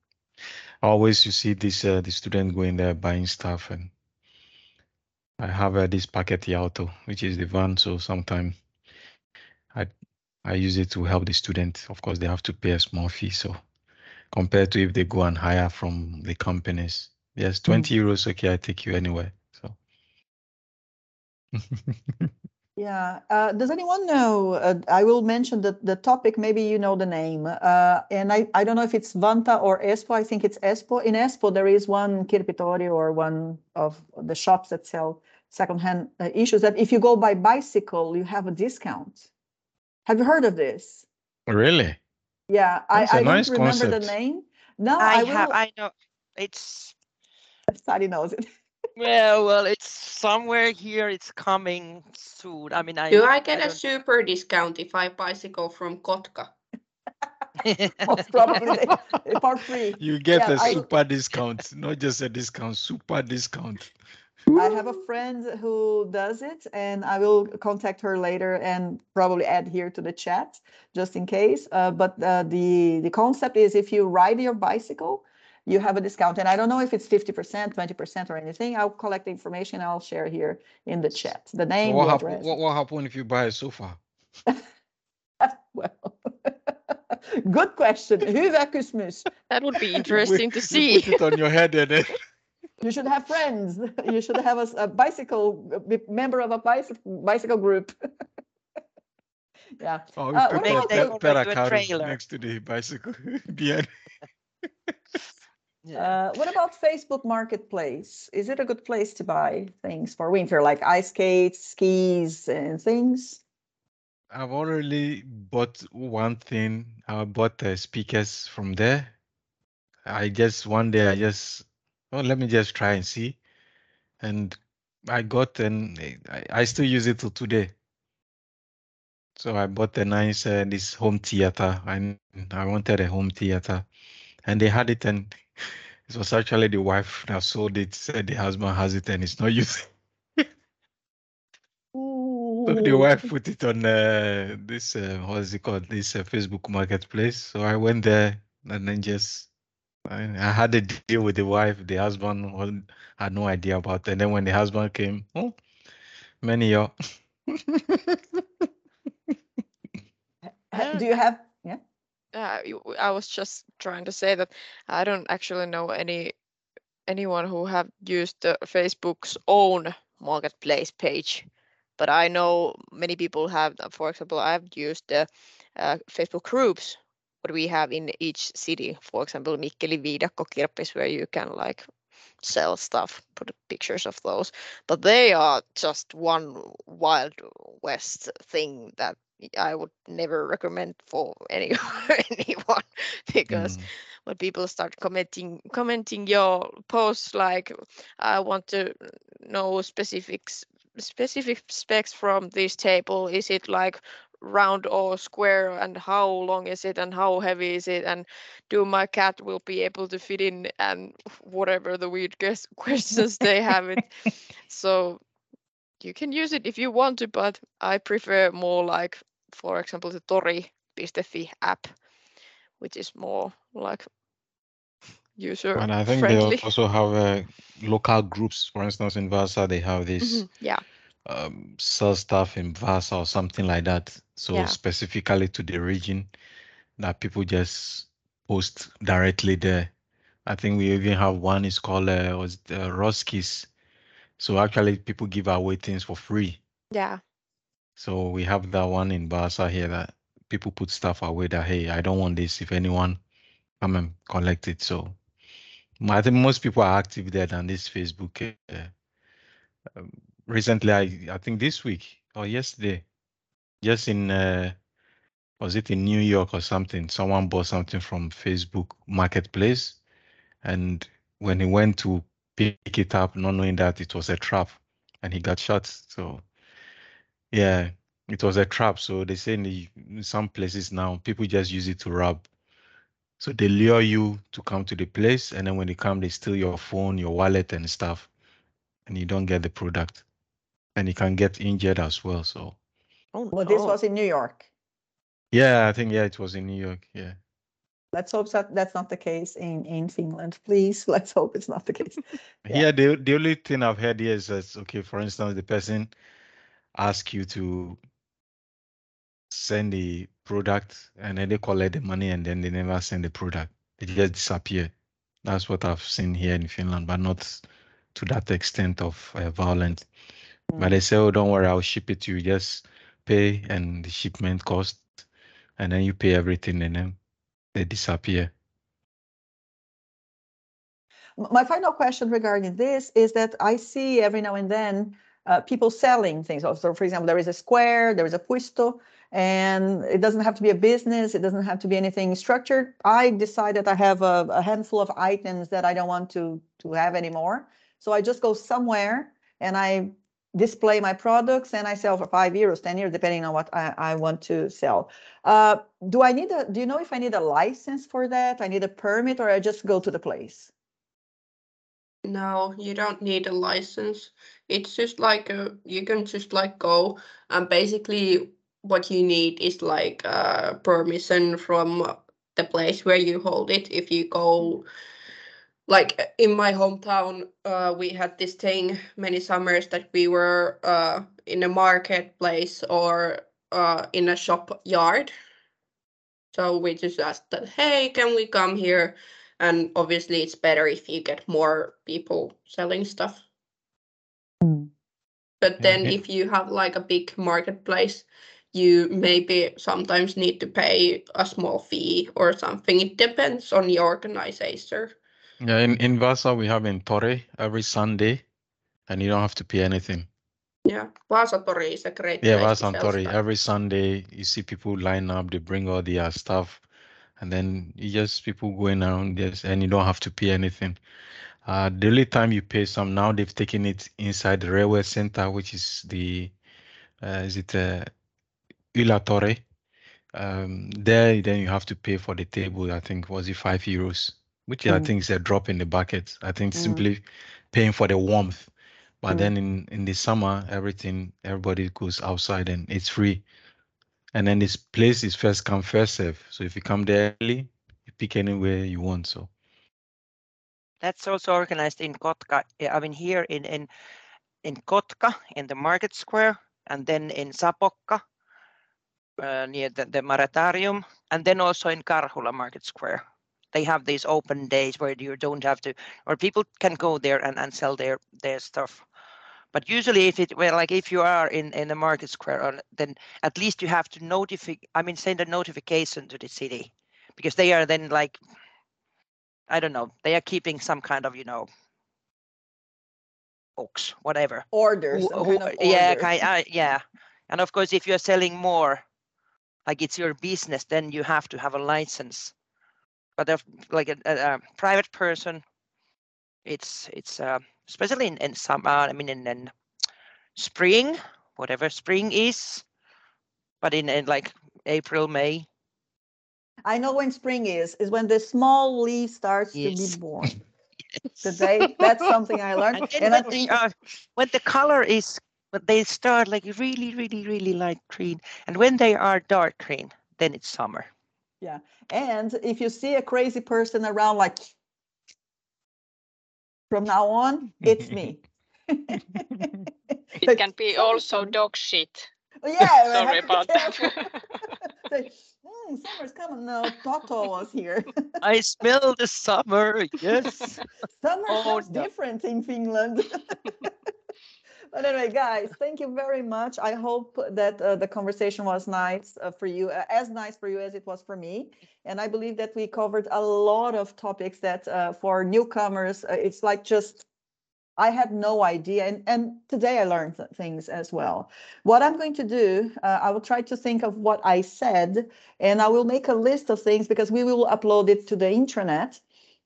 Always you see this uh, the student going there buying stuff, and I have uh, this packet auto, which is the van. So sometimes I I use it to help the student. Of course, they have to pay a small fee. So compared to if they go and hire from the companies, yes, twenty euros. Okay, I take you anywhere. So. [LAUGHS] Yeah. Uh, does anyone know? Uh, I will mention the, the topic. Maybe you know the name. Uh, and I, I don't know if it's Vanta or Espo. I think it's Espo. In Espo, there is one Kirpitori or one of the shops that sell secondhand uh, issues that if you go by bicycle, you have a discount. Have you heard of this? Really? Yeah, I, That's a I nice don't remember the name. No, I, I, have will. I know it's Sari knows it. Well well it's somewhere here. It's coming soon. I mean I Do I get a super discount if I bicycle from Kotka? [LAUGHS] Most probably they- part three. You get Yeah, a I- super discount, not just a discount, super discount. I have a friend who does it, and I will contact her later and probably add here to the chat just in case. Uh, but uh, the the concept is if you ride your bicycle, you have a discount, and I don't know if it's fifty percent, twenty percent, or anything. I'll collect the information. I'll share here in the chat the name, what, the happen, address. what, what happen if you buy a sofa? [LAUGHS] well, [LAUGHS] good question. [LAUGHS] Hyvä kysymys. That would be interesting put- to You see. put it on your head and then You should have friends. You should have a bicycle a b- member of a bicycle bicycle group. yeah. oh, you Uh, put what a about the- a trailer. next to the bicycle behind. Yeah. Uh, what about Facebook Marketplace? Is it a good place to buy things for winter, like ice skates, skis, and things? I've already bought one thing. I bought the speakers from there. I just one day I just oh let me just try and see, and I got and I, I still use it till today. So I bought a nice uh, this home theater and I wanted a home theater, and they had it and it was actually the wife that sold it. Said the husband has it and it's not using. [LAUGHS] So the wife put it on uh, this uh, what is it called? This uh, Facebook Marketplace. So I went there and then just I, I had a deal with the wife. The husband had no idea about it. And then when the husband came, oh, many y'all. [LAUGHS] [LAUGHS] Do you have? Uh, I was just trying to say that I don't actually know any anyone who have used Facebook's own marketplace page, but I know many people have. For example, I've used the uh, Facebook groups what we have in each city. For example, Mikkeli, Viidakko, Kirppis, where you can like sell stuff, put pictures of those. But they are just one wild west thing that I would never recommend for [LAUGHS] any anyone [LAUGHS] because Mm. when people start commenting commenting your posts like I want to know specifics specific specs from this table. Is it like round or square? And how long is it? And how heavy is it? And do my cat will be able to fit in? and [LAUGHS] whatever the weird ques- questions they have it. So you can use it if you want to but i prefer more like for example the tori.fi app which is more like user And I think friendly they also have uh, local groups. For instance, in Vasa, they have this Mhm, yeah um, sell stuff in Vasa or something like that. So Yeah. specifically to the region that people just post directly there. I think we even have one is called uh, was it, uh, Roskis. So actually, people give away things for free. yeah So we have that one in Vasa here that people put stuff away that hey, I don't want this. If anyone come and collect it. So I think most people are active there than this Facebook. Uh, recently, I I think this week or yesterday, just in uh, was it in New York or something? Someone bought something from Facebook Marketplace, and when he went to pick it up, not knowing that it was a trap, and he got shot. So yeah, it was a trap. So they say in, the, in some places now, people just use it to rob. So they lure you to come to the place, and then when they come, they steal your phone, your wallet, and stuff, and you don't get the product, and you can get injured as well. So oh, Well, this no. was in New York. yeah, I think yeah, it was in New York. Yeah. Let's hope that that's not the case in, in Finland, please. [LAUGHS] Let's hope it's not the case. Yeah. Here, the the only thing I've heard here is that okay, for instance, the person ask you to send the product and then they collect the money and then they never send the product. They just disappear. That's what I've seen here in Finland, but not to that extent of uh, violence. But they say, oh, don't worry, I'll ship it to you. Just pay and the shipment cost, and then you pay everything, and then they disappear. My final question regarding this is that I see every now and then uh, people selling things. So, so for example, there is a square, there is a puesto, and it doesn't have to be a business. It doesn't have to be anything structured. I decide that I have a, a handful of items that I don't want to to have anymore. So I just go somewhere and I display my products and I sell for five euros, 10 years, depending on what I, I want to sell. Uh, do I need a, do you know if I need a license for that? I need a permit or I just go to the place? No, you don't need a license. It's just like a, you can just like go and basically what you need is like uh permission from the place where you hold it. If you go like in my hometown, uh we had this thing many summers that we were uh in a marketplace or uh in a shop yard. So we just asked that, hey, can we come here? And obviously, it's better if you get more people selling stuff. Mm. But then, Okay. if you have like a big marketplace, you maybe sometimes need to pay a small fee or something. It depends on the organizer. Yeah, in, in Vasa, we have in Torre every Sunday, and you don't have to pay anything. Yeah, Vasatori is a great Yeah, Vasa and sell Torre. stuff. Every Sunday, you see people line up, they bring all their stuff, and then you just people going around this, and you don't have to pay anything. Uh, the only time you pay some now, they've taken it inside the railway center, which is the, uh, is it uh, Ila Torre? Um, there, then you have to pay for the table. I think was it five euros, which I Mm. think is a drop in the bucket. I think Mm. simply paying for the warmth. But Mm. then in in the summer, everything everybody goes outside and it's free. And then this place is first come first serve. So if you come there early, you pick anywhere you want. So That's also organized in Kotka. I mean, here in in in Kotka in the market square, and then in Sapokka uh, near the, the Maretarium, and then also in Karhula Market Square. They have these open days where you don't have to, or people can go there and, and sell their their stuff. But usually, if it well, like if you are in in the market square, or, then at least you have to notify. I mean, send a notification to the city, because they are then like I don't know, they are keeping some kind of, you know, books, whatever. Orders. Who- who- kind of yeah, kind, uh, yeah. And of course, if you're selling more, like it's your business, then you have to have a license. But if like a, a, a private person, it's it's uh, especially in in some uh, I mean in, in spring, whatever spring is, but in, in like April, May. I know when spring is, is when the small leaf starts to be born. [LAUGHS] Today, that's something I learned. [LAUGHS] And And when they think, are, when the color is, when they start like really, really, really light green, and when they are dark green, then it's summer. Yeah. And if you see a crazy person around, like from now on, it's me. [LAUGHS] It can be also dog shit. Yeah. Sorry about that. "Hmm, summer's coming. No, Toto was here. [LAUGHS] I smell the summer. Yes. [LAUGHS] Summer Oh, smells no. different in Finland. [LAUGHS] but anyway, guys, thank you very much. I hope that uh, the conversation was nice uh, for you, uh, as nice for you as it was for me. And I believe that we covered a lot of topics that uh, for newcomers, uh, it's like just I had no idea. And, and today I learned things as well. What I'm going to do, uh, I will try to think of what I said and I will make a list of things because we will upload it to the intranet.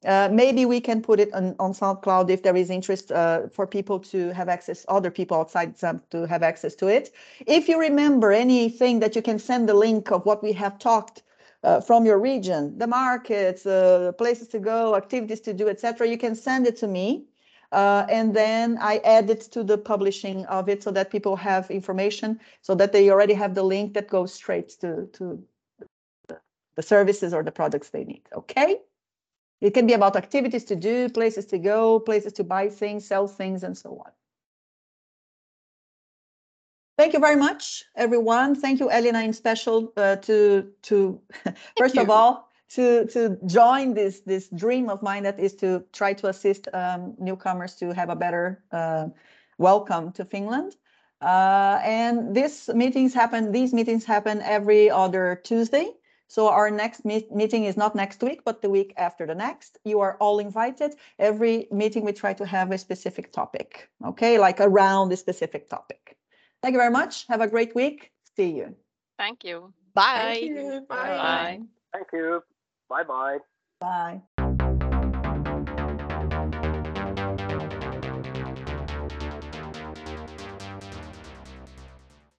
Uh, maybe we can put it on, on SoundCloud if there is interest uh, for people to have access, other people outside to have access to it. If you remember anything that you can send the link of what we have talked uh, from your region, the markets, uh, places to go, activities to do, etc., you can send it to me. Uh, and then I add it to the publishing of it so that people have information, so that they already have the link that goes straight to, to the services or the products they need. Okay? It can be about activities to do, places to go, places to buy things, sell things, and so on. Thank you very much, everyone. Thank you, Elena, in special uh, to to [LAUGHS] first of all to to join this this dream of mine that is to try to assist um, newcomers to have a better uh, welcome to Finland. Uh, and this meetings happen. These meetings happen every other Tuesday. So our next meet- meeting is not next week, but the week after the next. You are all invited. Every meeting we try to have a specific topic. Okay, like around the specific topic. Thank you very much. Have a great week. See you. Thank you. Bye. Thank you. Bye. Bye. Thank you. Bye bye. Bye.